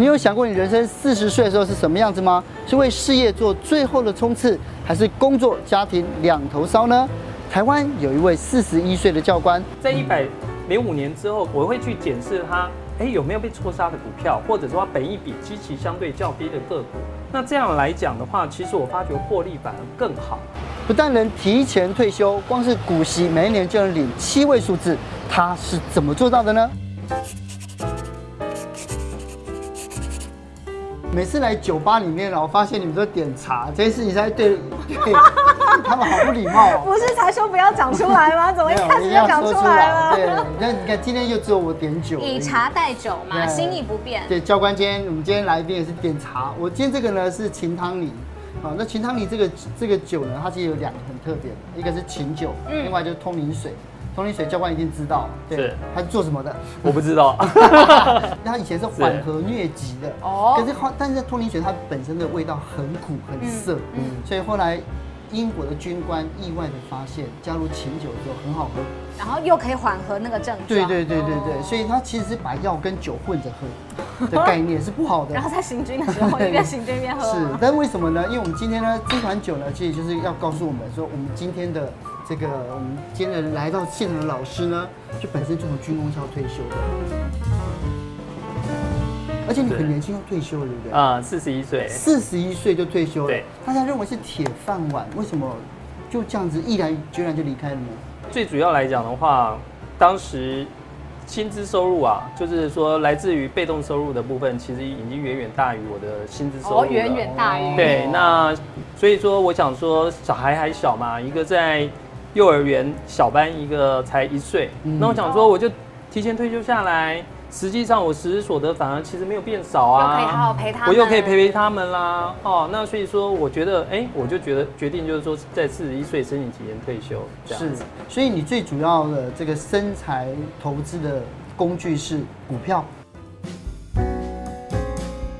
你有想过你人生四十岁的时候是什么样子吗？是为事业做最后的冲刺，还是工作家庭两头烧呢？台湾有一位四十一岁的教官，在一百零五年之后，我会去检视他，哎，有没有被错杀的股票，或者说本一比基期相对较低的个股。那这样来讲的话，其实我发觉获利反而更好。不但能提前退休，光是股息每一年就能领七位数字，他是怎么做到的呢？每次来酒吧里面，我发现你们都点茶，这件事情才对，对他们好不礼貌哦。不是才说不要讲出来吗？怎么一开始就讲出来了？对，那你看今天就只有我点酒，以茶代酒嘛，心意不变。对，教官今天我们今天来宾也是点茶，我今天这个呢是琴汤尼，好，那琴汤尼这个这个酒呢，它其实有两个很特别的，一个是琴酒，嗯另外就是通灵水。通林水教官一定知道，对，是他是做什么的？我不知道。他以前是缓和疟疾的哦，可是后，但是通灵水它本身的味道很苦很涩，嗯，所以后来英国的军官意外的发现，加入琴酒之后很好喝，然后又可以缓和那个症状。对对对对对，所以他其实是把药跟酒混着喝的概念是不好的。然后在行军的时候 一边行军一边喝。是，但为什么呢？因为我们今天呢，这款酒呢，其实就是要告诉我们说，我们今天的。这个我们今天来到现场的老师呢，就本身就从军工校退休的，而且你很年轻就退休了，对不对？啊，四十一岁，四十一岁就退休了。对，大家认为是铁饭碗，为什么就这样子毅然决然就离开了呢？最主要来讲的话，当时薪资收入啊，就是说来自于被动收入的部分，其实已经远远大于我的薪资收入。哦，远远大于。对，那所以说我想说，小孩还小嘛，一个在。幼儿园小班一个才一岁，嗯、那我想说我就提前退休下来，实际上我实质所得反而其实没有变少啊，可以好好陪他们，我又可以陪陪他们啦。哦，那所以说我觉得，哎、欸，我就觉得决定就是说在四十一岁申请提前退休这样子。是，所以你最主要的这个生财投资的工具是股票？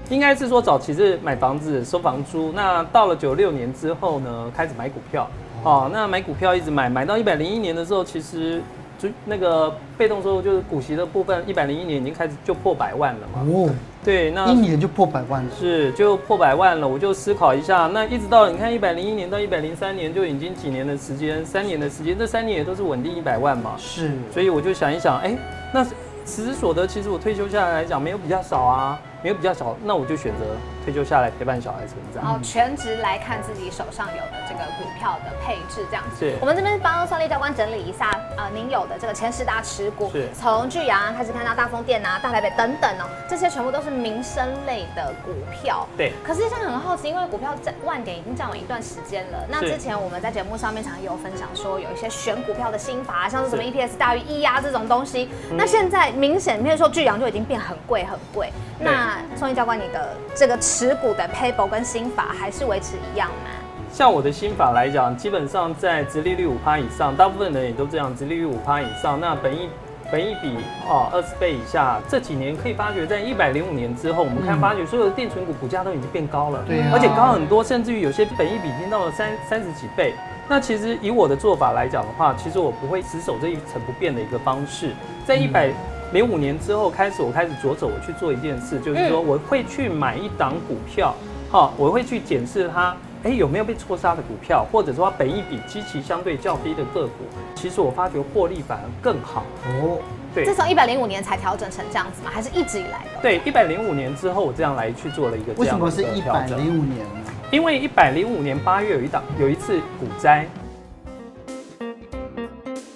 应该是说早期是买房子收房租，那到了九六年之后呢，开始买股票。哦，那买股票一直买，买到一百零一年的时候，其实就那个被动收入就是股息的部分，一百零一年已经开始就破百万了嘛。哦，对，那一年就破百万了。是，就破百万了。我就思考一下，那一直到你看一百零一年到一百零三年，就已经几年的时间，三年的时间，这三年也都是稳定一百万嘛。是，所以我就想一想，哎，那实质所得其实我退休下来来讲没有比较少啊。没有比较少，那我就选择退休下来陪伴小孩成长，然后全职来看自己手上有的这个股票的配置，这样子。是。我们这边帮宋立教官整理一下，呃，您有的这个前十大持股，是。从巨阳开始看到大风电啊、大台北等等哦，这些全部都是民生类的股票。对。可是现在很好奇，因为股票在万点已经站稳一段时间了。那之前我们在节目上面常有分享说，有一些选股票的心法，像是什么 EPS 大于一呀这种东西。那现在明显，比如说巨阳就已经变很贵很贵。那宋立教官，你的这个持股的 paper 跟新法还是维持一样吗？像我的新法来讲，基本上在殖利率五趴以上，大部分人也都这样，殖利率五趴以上，那本一本一比哦二十倍以下，这几年可以发觉，在一百零五年之后，我们看发觉所有的电存股股价都已经变高了，对、啊，而且高很多，甚至于有些本一比已经到了三三十几倍。那其实以我的做法来讲的话，其实我不会死守这一成不变的一个方式，在一百。零五年之后开始，我开始着手我去做一件事，就是说我会去买一档股票，好，我会去检视它，哎，有没有被错杀的股票，或者说它本益比基期相对较低的个股，其实我发觉获利反而更好哦。对，自从一百零五年才调整成这样子吗？还是一直以来的？对，一百零五年之后我这样来去做了一个这样的调整。为什么是一百零五年呢？因为一百零五年八月有一档有一次股灾，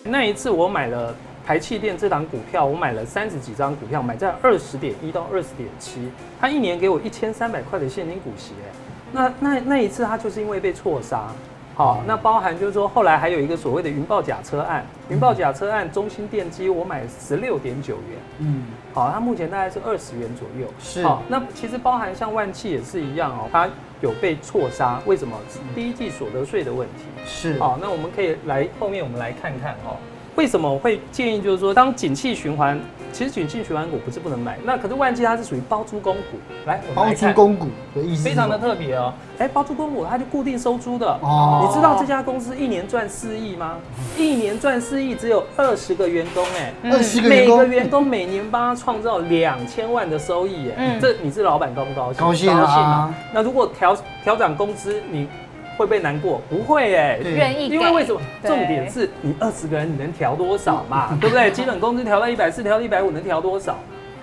那一次我买了。台气电这档股票，我买了三十几张股票，买在二十点一到二十点七，它一年给我一千三百块的现金股息，哎，那那那一次它就是因为被错杀，好，那包含就是说后来还有一个所谓的云豹假车案，云豹假车案，中心电机我买十六点九元，嗯，好，它目前大概是二十元左右，是，好，那其实包含像万汽也是一样哦，它有被错杀，为什么？第一季所得税的问题，是，好，那我们可以来后面我们来看看哦。为什么我会建议，就是说，当景气循环，其实景气循环股不是不能买，那可是万七它是属于包租公股，来，包租公股的意思，非常的特别哦。哎，包租公股它就固定收租的哦。你知道这家公司一年赚四亿吗？一年赚四亿，只有二十个员工，哎，二十个员工，每个员工每年帮他创造两千万的收益，哎，这你是老板高不高兴？高兴啊！那如果调调涨工资，你？会不会难过？不会哎，愿意。因为为什么？重点是你二十个人，你能调多少嘛？对不对？基本工资调到一百四，调到一百五，能调多少？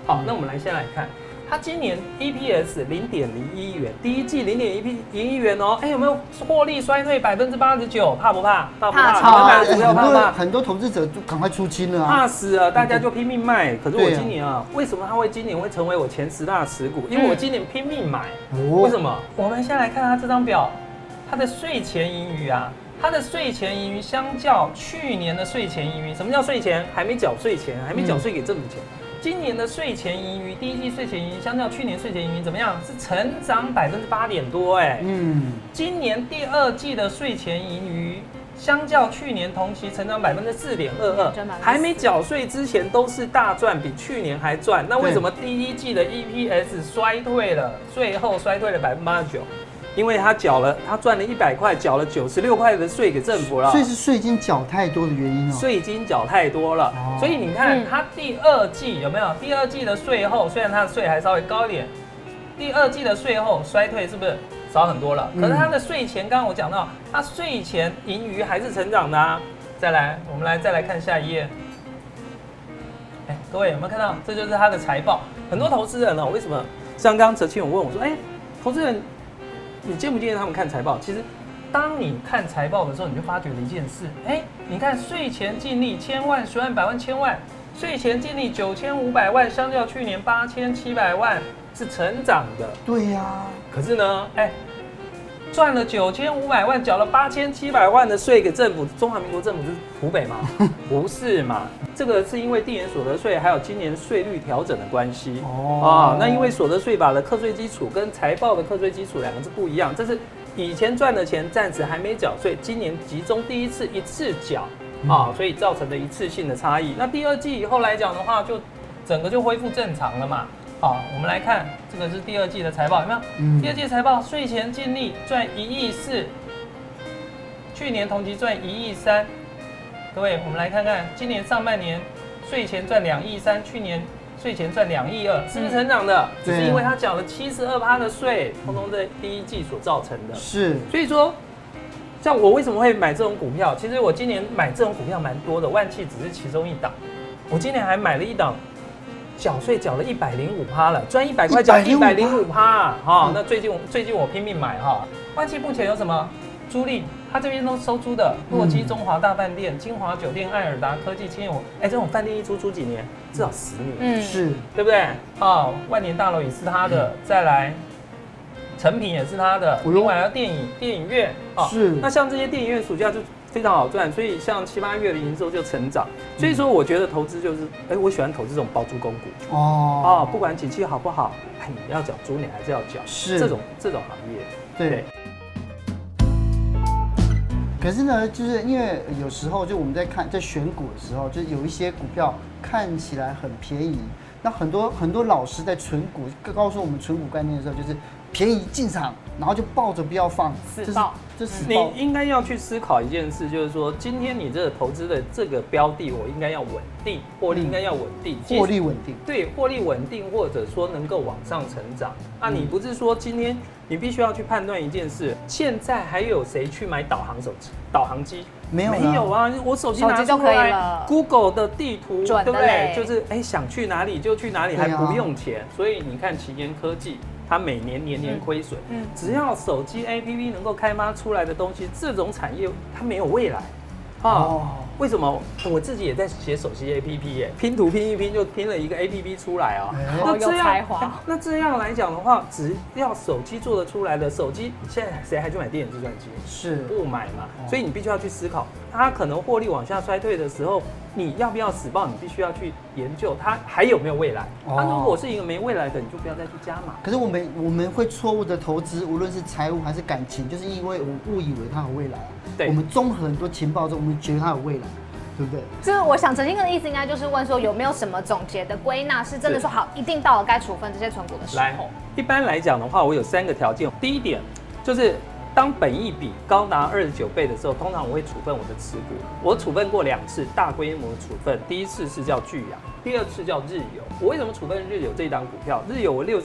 好，那我们来先来看，它今年 EPS 零点零一元，第一季零点一 P 零一元哦。哎，有没有获利衰退百分之八十九？怕不怕？怕不怕？怕不怕？很多很多投资者就赶快出清了，怕死了，大家就拼命卖。可是我今年啊，为什么它会今年会成为我前十大持股？因为我今年拼命买。为什么？我们先来看它这张表。它的税前盈余啊，它的税前盈余相较去年的税前盈余，什么叫税前？还没缴税前，还没缴税给政府钱。嗯、今年的税前盈余，第一季税前盈余相较去年税前盈余怎么样？是成长百分之八点多哎。嗯。今年第二季的税前盈余，相较去年同期成长百分之四点二二，还没缴税之前都是大赚，比去年还赚。那为什么第一季的 EPS 衰退了？最后衰退了百分之八十九？因为他缴了，他赚了一百块，缴了九十六块的税给政府了，所以是税金缴太多的原因哦。税金缴太多了，哦、所以你看他第二季有没有？第二季的税后，虽然他的税还稍微高一点，第二季的税后衰退是不是少很多了？可是他的税前，刚刚我讲到，他税前盈余还是成长的啊。再来，我们来再来看下一页。哎，各位有没有看到？这就是他的财报。很多投资人呢，为什么像刚刚哲青有问我说，哎，投资人。你建不建议他们看财报？其实，当你看财报的时候，你就发觉了一件事。哎，你看税前净利千万、十万、百万、千万，税前净利九千五百万，相较去年八千七百万是成长的。对呀、啊。可是呢，哎。赚了九千五百万，缴了八千七百万的税给政府，中华民国政府是湖北吗？不是嘛？这个是因为递延所得税，还有今年税率调整的关系哦。啊那因为所得税法的课税基础跟财报的课税基础两个是不一样，这是以前赚的钱暂时还没缴税，今年集中第一次一次缴啊，所以造成的一次性的差异。那第二季以后来讲的话，就整个就恢复正常了嘛。好，我们来看这个是第二季的财报，有没有？嗯、第二季财报税前净利赚一亿四，去年同期赚一亿三。各位，我们来看看今年上半年税前赚两亿三，去年税前赚两亿二，是不是成长的？只、嗯、是因为他缴了七十二趴的税，通通在第一季所造成的。是，所以说，像我为什么会买这种股票？其实我今年买这种股票蛮多的，万企只是其中一档。我今年还买了一档。缴税缴了一百零五趴了，赚一百块缴一百零五趴哈。那最近我最近我拼命买哈。万企目前有什么租赁？他这边都收租的，洛基中华大饭店、金华酒店、爱尔达科技、青友，哎，这种饭店一租租几年？至少十年。嗯，是对不对？哦，万年大楼也是他的，再来，成品也是他的。另外还有电影电影院啊，是。那像这些电影院暑假就。非常好赚，所以像七八月的营收就成长。所以说，我觉得投资就是，哎，我喜欢投资这种包租公股哦哦，不管景气好不好，哎，你要缴租，你还是要缴，是这种这种行业，对。对可是呢，就是因为有时候就我们在看在选股的时候，就有一些股票看起来很便宜，那很多很多老师在存股告诉我们存股概念的时候，就是。便宜进场，然后就抱着不要放，死抱。这是你应该要去思考一件事，就是说，今天你这个投资的这个标的，我应该要稳定，获利应该要稳定，获利稳定，对，获利稳定，或者说能够往上成长。那你不是说今天你必须要去判断一件事，现在还有谁去买导航手机、导航机？没有，没有啊！我手机拿出来，Google 的地图，对不对？就是哎，想去哪里就去哪里，还不用钱。所以你看，奇銨科技。它每年年年亏损，嗯，只要手机 APP 能够开发出来的东西，这种产业它没有未来，哦，为什么？我自己也在写手机 APP 耶，拼图拼一拼就拼了一个 APP 出来啊，那这样，那这样来讲的话，只要手机做得出来的手机，现在谁还去买电子计算机？是不买嘛？所以你必须要去思考，它可能获利往下衰退的时候。你要不要死抱？你必须要去研究它还有没有未来。它如果是一个没未来的，你就不要再去加码。可是我们我们会错误的投资，无论是财务还是感情，就是因为我误以为它有未来。对，我们综合很多情报之后，我们觉得它有未来。对不对？就是我想陈兴哥的意思，应该就是问说有没有什么总结的归纳，是真的说好，一定到了该处分这些存股的时候。一般来讲的话，我有三个条件。第一点就是。当本益比高达二十九倍的时候，通常我会处分我的持股。我处分过两次大规模处分，第一次是叫巨阳，第二次叫日友。我为什么处分日友这一档股票？日友我六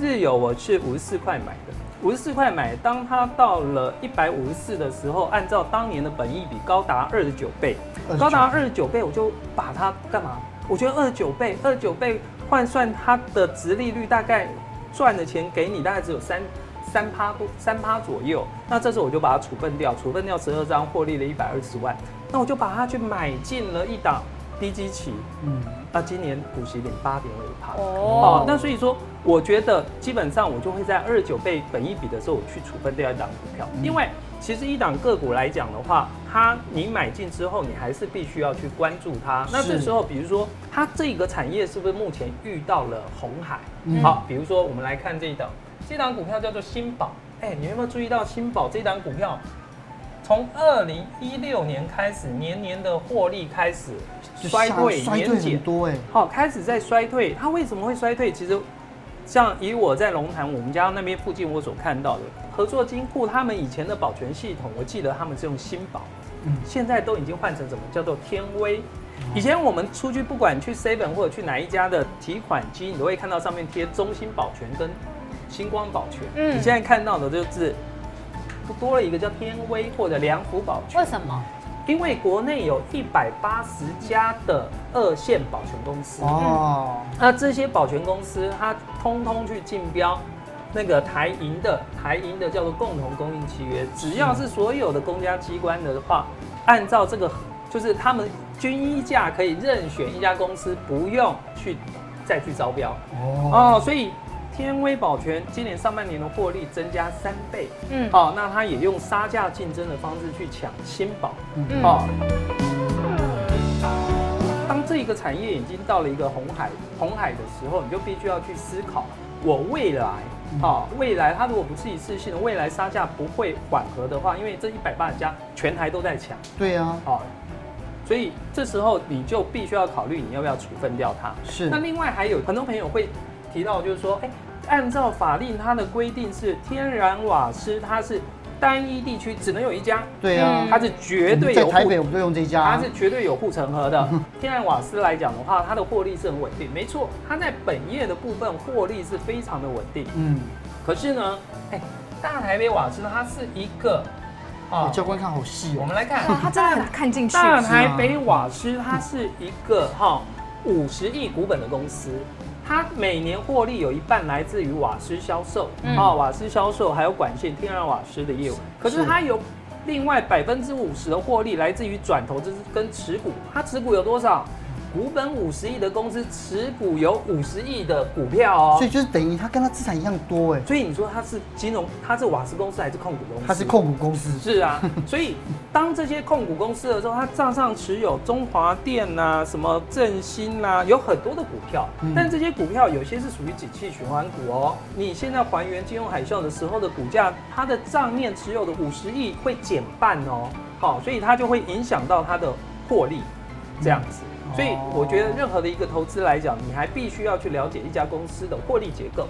日友我是五十四块买的，五十四块买，当它到了一百五十四的时候，按照当年的本益比高达二十九倍，高达二十九倍，我就把它干嘛？我觉得二十九倍，二十九倍换算它的殖利率，大概赚的钱给你大概只有三。三趴多，三趴左右。那这时候我就把它处分掉，处分掉十二张，获利了一百二十万。那我就把它去买进了一档低基期，嗯，那今年股息领八点五趴。哦，那所以说，我觉得基本上我就会在二十九倍本一比的时候，我去处分掉一档股票。因为其实一档个股来讲的话，它你买进之后，你还是必须要去关注它。那这时候，比如说它这个产业是不是目前遇到了红海？好，比如说我们来看这一档。这档股票叫做新宝，哎，你有没有注意到新宝这档股票，从二零一六年开始，年年的获利开始衰退，年减多哎，好，开始在衰退。它为什么会衰退？其实，像以我在龙潭我们家那边附近我所看到的合作金库，他们以前的保全系统，我记得他们是用新宝，嗯，现在都已经换成什么叫做天威。以前我们出去不管去 Seven 或者去哪一家的提款机，你都会看到上面贴中心保全跟。星光保全，嗯，你现在看到的就是不多了一个叫天威或者良福保全。为什么？因为国内有一百八十家的二线保全公司。哦，那这些保全公司它通通去竞标那个台银的台银的叫做共同供应契约，只要是所有的公家机关的话，按照这个就是他们均一价可以任选一家公司，不用去再去招标。哦，所以。天威保全今年上半年的获利增加三倍，嗯，好，那他也用杀价竞争的方式去抢新宝，嗯，好。当这一个产业已经到了一个红海红海的时候，你就必须要去思考，我未来，啊，未来它如果不是一次性的，未来杀价不会缓和的话，因为这一百八十家全台都在抢，对啊，好，所以这时候你就必须要考虑你要不要处分掉它。是，那另外还有很多朋友会提到，就是说，哎。按照法令，它的规定是天然瓦斯，它是单一地区只能有一家。对啊，它是绝对有。在台北，我们就用这家。它是绝对有护城河的。天然瓦斯来讲的话，它的获利是很稳定。没错，它在本业的部分获利是非常的稳定。嗯。可是呢，哎，大台北瓦斯它是一个啊，教官看好细哦。我们来看，它真的很看进去。大台北瓦斯它是一个哈五十亿股本的公司。它每年获利有一半来自于瓦斯销售，啊、嗯，瓦斯销售还有管线天然瓦斯的业务。可是它有另外百分之五十的获利来自于转投资跟持股。它持股有多少？股本五十亿的公司持股有五十亿的股票哦，所以就是等于他跟他资产一样多哎。所以你说他是金融，他是瓦斯公司还是控股公司？他是控股公司。是啊，所以当这些控股公司的时候，他账上持有中华电呐、啊、什么振兴呐，有很多的股票。但这些股票有些是属于景气循环股哦。你现在还原金融海啸的时候的股价，它的账面持有的五十亿会减半哦。好，所以它就会影响到它的获利，这样子。所以我觉得任何的一个投资来讲，你还必须要去了解一家公司的获利结构。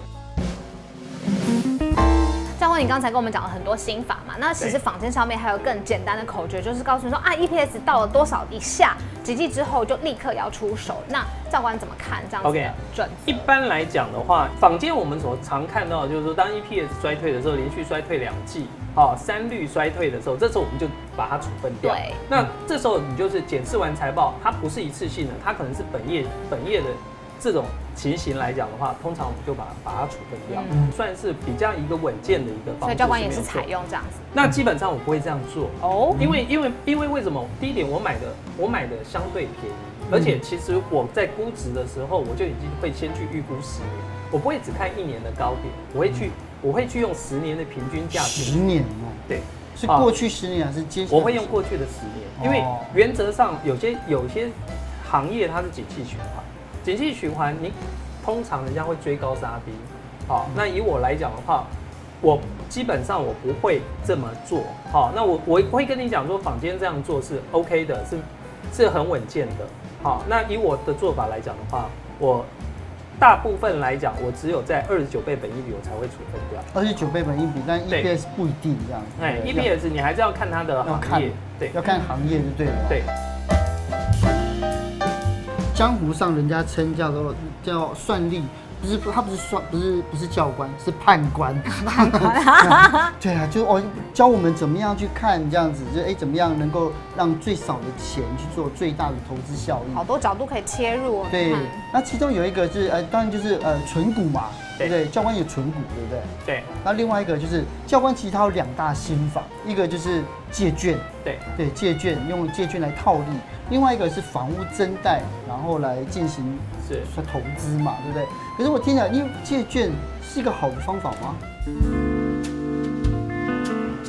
教官，你刚才跟我们讲了很多心法嘛，那其实坊间上面还有更简单的口诀，就是告诉你说啊，EPS 到了多少以下，几季之后就立刻要出手。那教官怎么看这样子的准？Okay. 一般来讲的话，坊间我们所常看到的就是说，当 EPS 衰退的时候，连续衰退两季，哦，三率衰退的时候，这时候我们就把它处分掉。对，那这时候你就是检视完财报，它不是一次性的，它可能是本业本业的。这种情形来讲的话，通常我们就把把它处分掉，嗯、算是比较一个稳健的一个方式。所以教官也是采用这样子。那基本上我不会这样做哦，因为因为因为为什么？第一点，我买的我买的相对便宜，而且其实我在估值的时候，我就已经会先去预估十年，我不会只看一年的高点，我会去我会去用十年的平均价值。十年哦，对，是过去十年还是接？我会用过去的十年，因为原则上有些有些行业它是景气循环。景气循环，你通常人家会追高杀低，好，那以我来讲的话，我基本上我不会这么做，好，那我我会跟你讲说，坊间这样做是 OK 的，是是很稳健的。好，那以我的做法来讲的话，我大部分来讲，我只有在二十九倍本一比我才会处分掉。二十九倍本一比，但 EPS 不一定这样。哎，EPS 你还是要看它的行业，对，要看行业就对了。对。江湖上人家称叫做叫算力。不是，他不是算，不是不是教官，是判官。判官，对啊，就哦教我们怎么样去看这样子，就哎怎么样能够让最少的钱去做最大的投资效益。好多角度可以切入。对，那其中有一个是呃，当然就是呃纯股嘛，对不对？教官有存股，对不对？对。那另外一个就是教官其实他有两大心法，一个就是借券，对对，借券用借券来套利。另外一个是房屋增贷，然后来进行是投资嘛，对不对？可是我听了，因为借券是一个好的方法吗？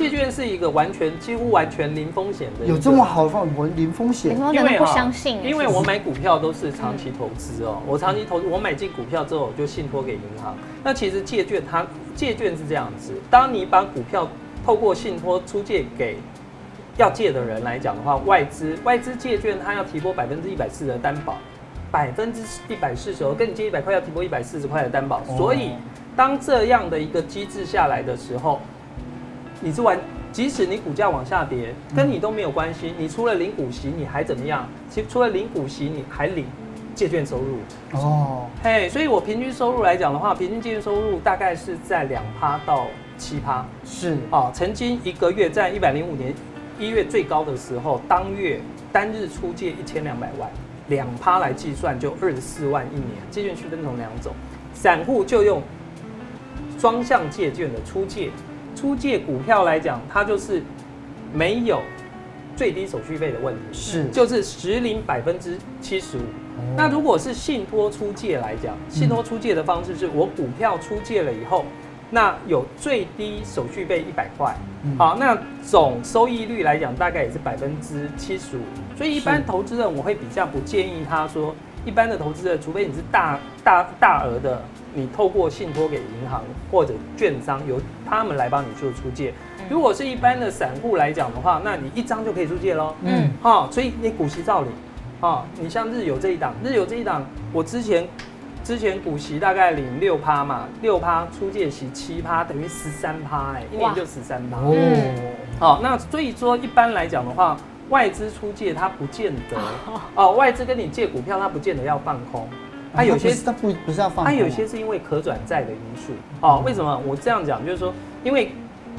借券是一个完全几乎完全零风险的，有这么好的方法？我零风险，因为不相信，因为我买股票都是长期投资哦，我长期投资，我买进股票之后我就信托给银行。那其实借券它借券是这样子，当你把股票透过信托出借给。要借的人来讲的话，外资外资借券，它要提拨百分之一百四的担保，百分之一百四十，跟你借一百块要提拨一百四十块的担保。所以，当这样的一个机制下来的时候，你是完，即使你股价往下跌，跟你都没有关系。你除了领股息，你还怎么样？其实除了领股息，你还领借券收入。哦，嘿，所以我平均收入来讲的话，平均借券收入大概是在两趴到七趴。是啊，曾经一个月在一百零五年。一月最高的时候，当月单日出借一千两百万，两趴来计算就二十四万一年。借券区分成两种，散户就用双向借券的出借，出借股票来讲，它就是没有最低手续费的问题，是就是实领百分之七十五。那如果是信托出借来讲，信托出借的方式是我股票出借了以后。那有最低手续费一百块，好，那总收益率来讲，大概也是百分之七十五。所以一般投资人，我会比较不建议他说，一般的投资者，除非你是大大大额的，你透过信托给银行或者券商，由他们来帮你做出借。如果是一般的散户来讲的话，那你一张就可以出借喽。嗯，好，所以你股息照领，啊，你像日有这一档，日有这一档，我之前。之前股息大概领六趴嘛，六趴出借息七趴，等于十三趴，哎，一年就十三趴。哦，好，那所以说一般来讲的话，外资出借它不见得哦，外资跟你借股票，它不见得要放空，它有些它不不是要放，它有些是因为可转债的因素。哦，为什么我这样讲？就是说，因为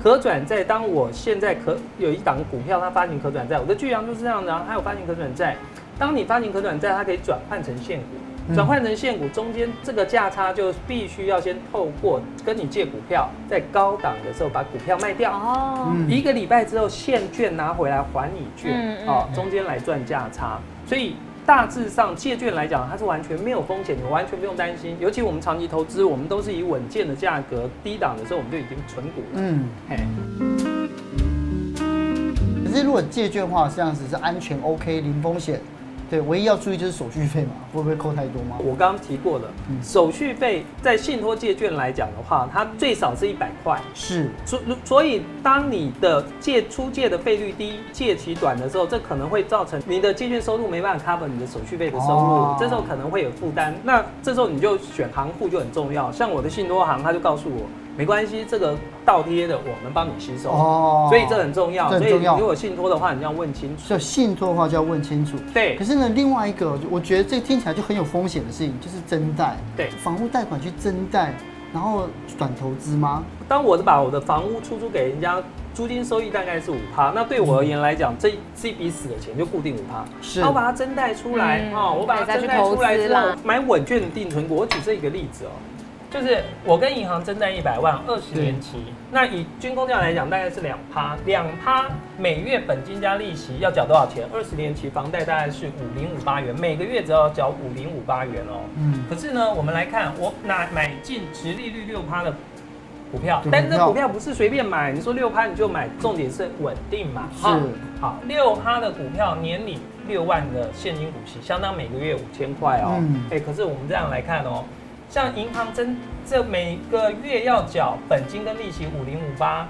可转债，当我现在可有一档股票，它发行可转债，我的巨阳就是这样的，啊它有发行可转债，当你发行可转债，它可以转换成现股。转换成现股，中间这个价差就必须要先透过跟你借股票，在高档的时候把股票卖掉，哦，一个礼拜之后现券拿回来还你券，哦，中间来赚价差。所以大致上借券来讲，它是完全没有风险，你完全不用担心。尤其我们长期投资，我们都是以稳健的价格，低档的时候我们就已经存股了。嗯，嘿。可是如果借券的话，这样子是安全 OK，零风险。对，唯一要注意就是手续费嘛，会不会扣太多吗？我刚刚提过了，嗯、手续费在信托借券来讲的话，它最少是一百块。是，所所以当你的借出借的费率低，借期短的时候，这可能会造成你的借券收入没办法 cover 你的手续费的收入，哦、这时候可能会有负担。那这时候你就选行库就很重要，像我的信托行，他就告诉我。没关系，这个倒贴的我们帮你吸收哦，所以这很重要。很重要。如果信托的话，你要问清楚。就信托的话，就要问清楚。对。可是呢，另外一个，我觉得这个听起来就很有风险的事情，就是增贷。对。房屋贷款去增贷，然后转投资吗？当我的把我的房屋出租给人家，租金收益大概是五趴，那对我而言来讲，这这笔死的钱就固定五趴。是。然后把它增贷出来，哦，我把它增贷出来之后，买稳券的定存股。我举这一个例子哦。就是我跟银行增贷一百万，二十年期，那以军工价来讲，大概是两趴，两趴每月本金加利息要缴多少钱？二十年期房贷大概是五零五八元，每个月只要缴五零五八元哦。嗯。可是呢，我们来看，我拿买进殖利率六趴的股票，但是这股票不是随便买，你说六趴你就买，重点是稳定嘛。是。好，六趴的股票年领六万的现金股息，相当每个月五千块哦。嗯。哎，可是我们这样来看哦。像银行真这每个月要缴本金跟利息五零五八，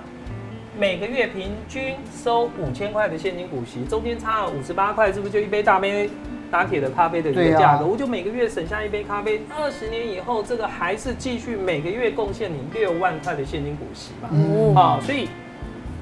每个月平均收五千块的现金股息，中间差了五十八块，是不是就一杯大杯打铁的咖啡的一个价格？啊、我就每个月省下一杯咖啡，二十年以后，这个还是继续每个月贡献你六万块的现金股息嘛？嗯，啊，所以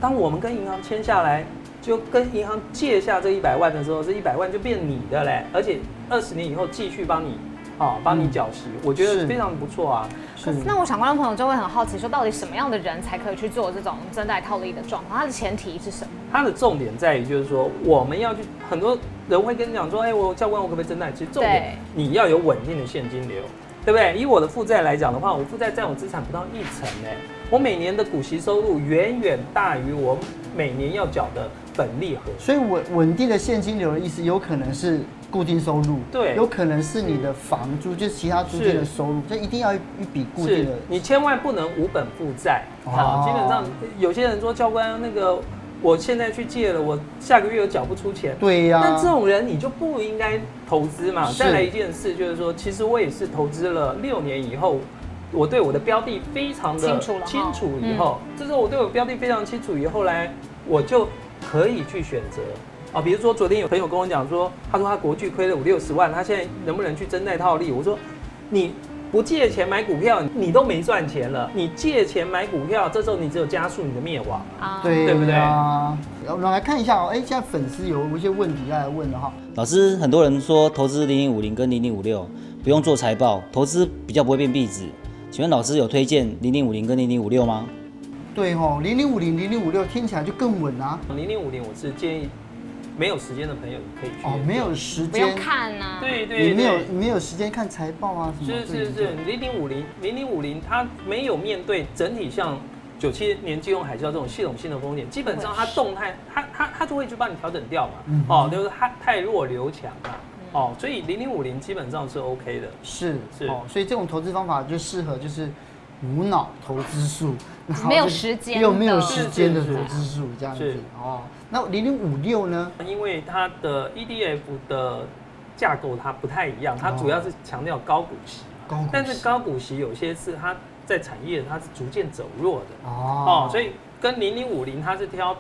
当我们跟银行签下来，就跟银行借下这一百万的时候，这一百万就变你的嘞，而且二十年以后继续帮你。啊，帮你缴息，嗯、我觉得非常不错啊。是。那我想观众朋友就会很好奇，说到底什么样的人才可以去做这种增贷套利的状况？它的前提是什么？它的重点在于，就是说我们要去，很多人会跟你讲说，哎、欸，我教官，我可不可以增贷？其实重点你要有稳定的现金流，对不对？以我的负债来讲的话，我负债占我资产不到一成呢，我每年的股息收入远远大于我每年要缴的本利和。所以稳稳定的现金流的意思，有可能是。固定收入，对，有可能是你的房租，就是其他租金的收入，这一定要一笔固定的。你千万不能无本负债啊！基本上有些人说教官，那个我现在去借了，我下个月又缴不出钱。对呀。那这种人你就不应该投资嘛。再来一件事就是说，其实我也是投资了六年以后，我对我的标的非常的清楚了。清楚以后，这时候我对我标的非常清楚以后来，我就可以去选择。啊，比如说昨天有朋友跟我讲说，他说他国巨亏了五六十万，他现在能不能去增贷套利？我说，你不借钱买股票，你都没赚钱了。你借钱买股票，这时候你只有加速你的灭亡啊，对对不对？啊，我们来看一下哦，哎，现在粉丝有一些问题要来问的哈。老师，很多人说投资零零五零跟零零五六不用做财报，投资比较不会变壁纸。请问老师有推荐零零五零跟零零五六吗？对哦，零零五零、零零五六听起来就更稳啊。零零五零我是建议。没有时间的朋友可以去哦，没有时间。看呐，对对，你没有你没有时间看财报啊什么？是是是，零零五零零零五零，它没有面对整体像九七年金融海啸这种系统性的风险，基本上它动态，它它它就会去帮你调整掉嘛，哦，就是它太弱留强嘛，哦，所以零零五零基本上是 OK 的，是是。哦，所以这种投资方法就适合就是无脑投资术，没有时间又没有时间的投资术这样子哦。那零零五六呢？因为它的 EDF 的架构它不太一样，它主要是强调高股息，高股息，但是高股息有些是它在产业它是逐渐走弱的。哦，哦，所以跟零零五零它是挑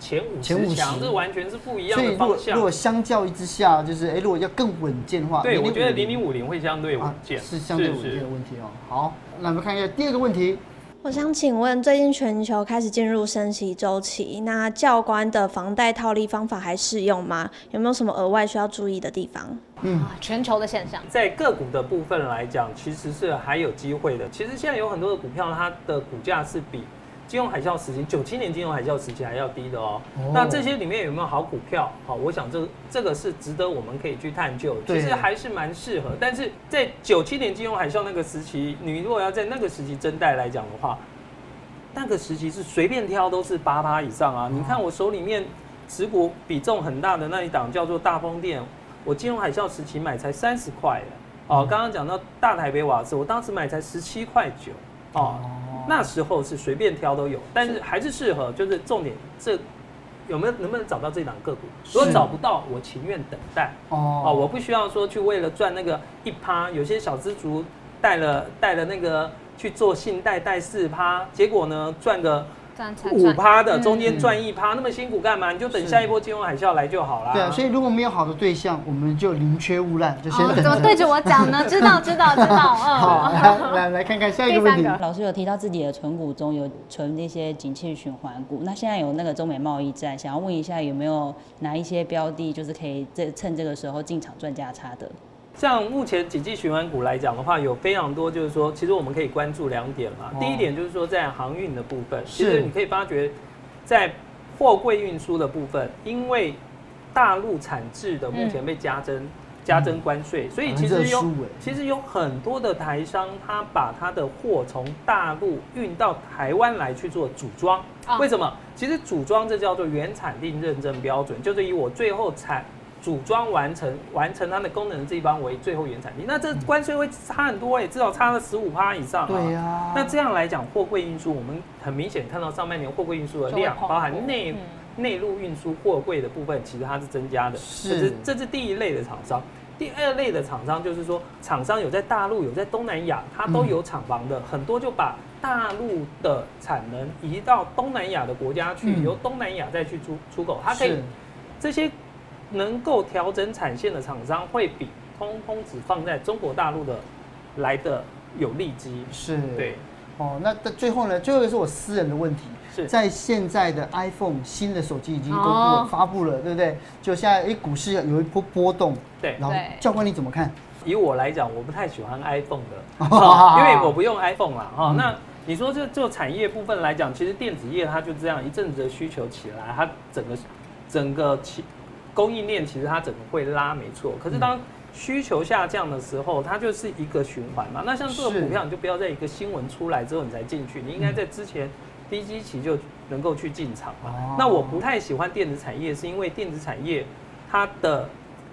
前五十强，是完全是不一样的方向。如果相较之下，就是哎、欸，如果要更稳健的话，对，我觉得零零五零会相对稳健，啊，是相对稳健的问题哦。好，那我们看一下第二个问题。我想请问，最近全球开始进入升息周期，那教官的房贷套利方法还适用吗？有没有什么额外需要注意的地方？嗯，全球的现象，在个股的部分来讲，其实是还有机会的。其实现在有很多的股票，它的股价是比。金融海啸时期，九七年金融海啸时期还要低的哦。哦，那这些里面有没有好股票？好，我想这这个是值得我们可以去探究。其实还是蛮适合。但是在九七年金融海啸那个时期，你如果要在那个时期增贷来讲的话，那个时期是随便挑都是八趴以上啊。你看我手里面持股比重很大的那一档叫做大风电，我金融海啸时期买才三十块。哦，刚刚讲到大台北瓦斯，我当时买才十七块九。哦。那时候是随便挑都有，但是还是适合，就是重点，这有没有能不能找到这档个股？如果找不到，我情愿等待。哦，哦，我不需要说去为了赚那个一趴，有些小资族带了带了那个去做信贷贷四趴，结果呢赚个。五趴的中间赚一趴，那么辛苦干嘛？你就等下一波金融海啸来就好了。对啊，所以如果没有好的对象，我们就宁缺毋滥，就先等。怎么对着我讲呢？知道，知道，知道。嗯。好，来来来看看下一个问题。老师有提到自己的存股中有存那些景气循环股，那现在有那个中美贸易战，想要问一下有没有哪一些标的，就是可以这趁这个时候进场赚价差的？像目前景气循环股来讲的话，有非常多，就是说，其实我们可以关注两点嘛。第一点就是说，在航运的部分，其实你可以发觉，在货柜运输的部分，因为大陆产制的目前被加征加征关税，所以其实有其实有很多的台商，他把他的货从大陆运到台湾来去做组装。为什么？其实组装这叫做原产地认证标准，就是以我最后产。组装完成，完成它的功能的这一方为最后原产地，那这关税会差很多哎、欸，至少差了十五趴以上。对呀、啊。那这样来讲，货柜运输，我们很明显看到上半年货柜运输的量，包含内内陆运输货柜的部分，其实它是增加的。是。这是这是第一类的厂商。第二类的厂商就是说，厂商有在大陆、有在东南亚，它都有厂房的，很多就把大陆的产能移到东南亚的国家去，由东南亚再去出出口，它可以这些能够调整产线的厂商，会比通通只放在中国大陆的来的有利基。是，对。哦，那最后呢？最后一个是我私人的问题。是在现在的 iPhone 新的手机已经公布了、哦、发布了，对不对？就现在，哎，股市有一波波动。对。然后教官你怎么看？以我来讲，我不太喜欢 iPhone 的，哦、因为我不用 iPhone 啦。哈、哦，嗯、那你说这做产业部分来讲，其实电子业它就这样一阵子的需求起来，它整个整个其供应链其实它整个会拉，没错。可是当需求下降的时候，它就是一个循环嘛。那像这个股票，你就不要在一个新闻出来之后你才进去，你应该在之前低基期就能够去进场嘛。哦、那我不太喜欢电子产业，是因为电子产业它的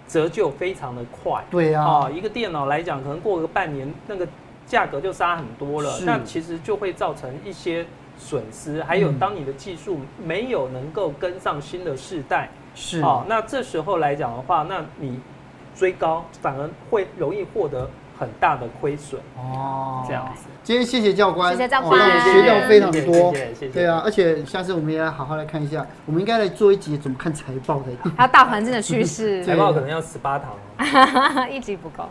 折旧非常的快。对啊、哦，一个电脑来讲，可能过个半年，那个价格就杀很多了。那其实就会造成一些损失。还有，当你的技术没有能够跟上新的世代，是哦，那这时候来讲的话，那你。追高反而会容易获得很大的亏损哦，这样子。今天谢谢教官，谢谢教官，哦、学到非常多，谢谢，谢谢。对啊，而且下次我们也来好好来看一下，我们应该来做一集怎么看财报的，还有大环境的趋势，财报可能要十八堂，一集不够。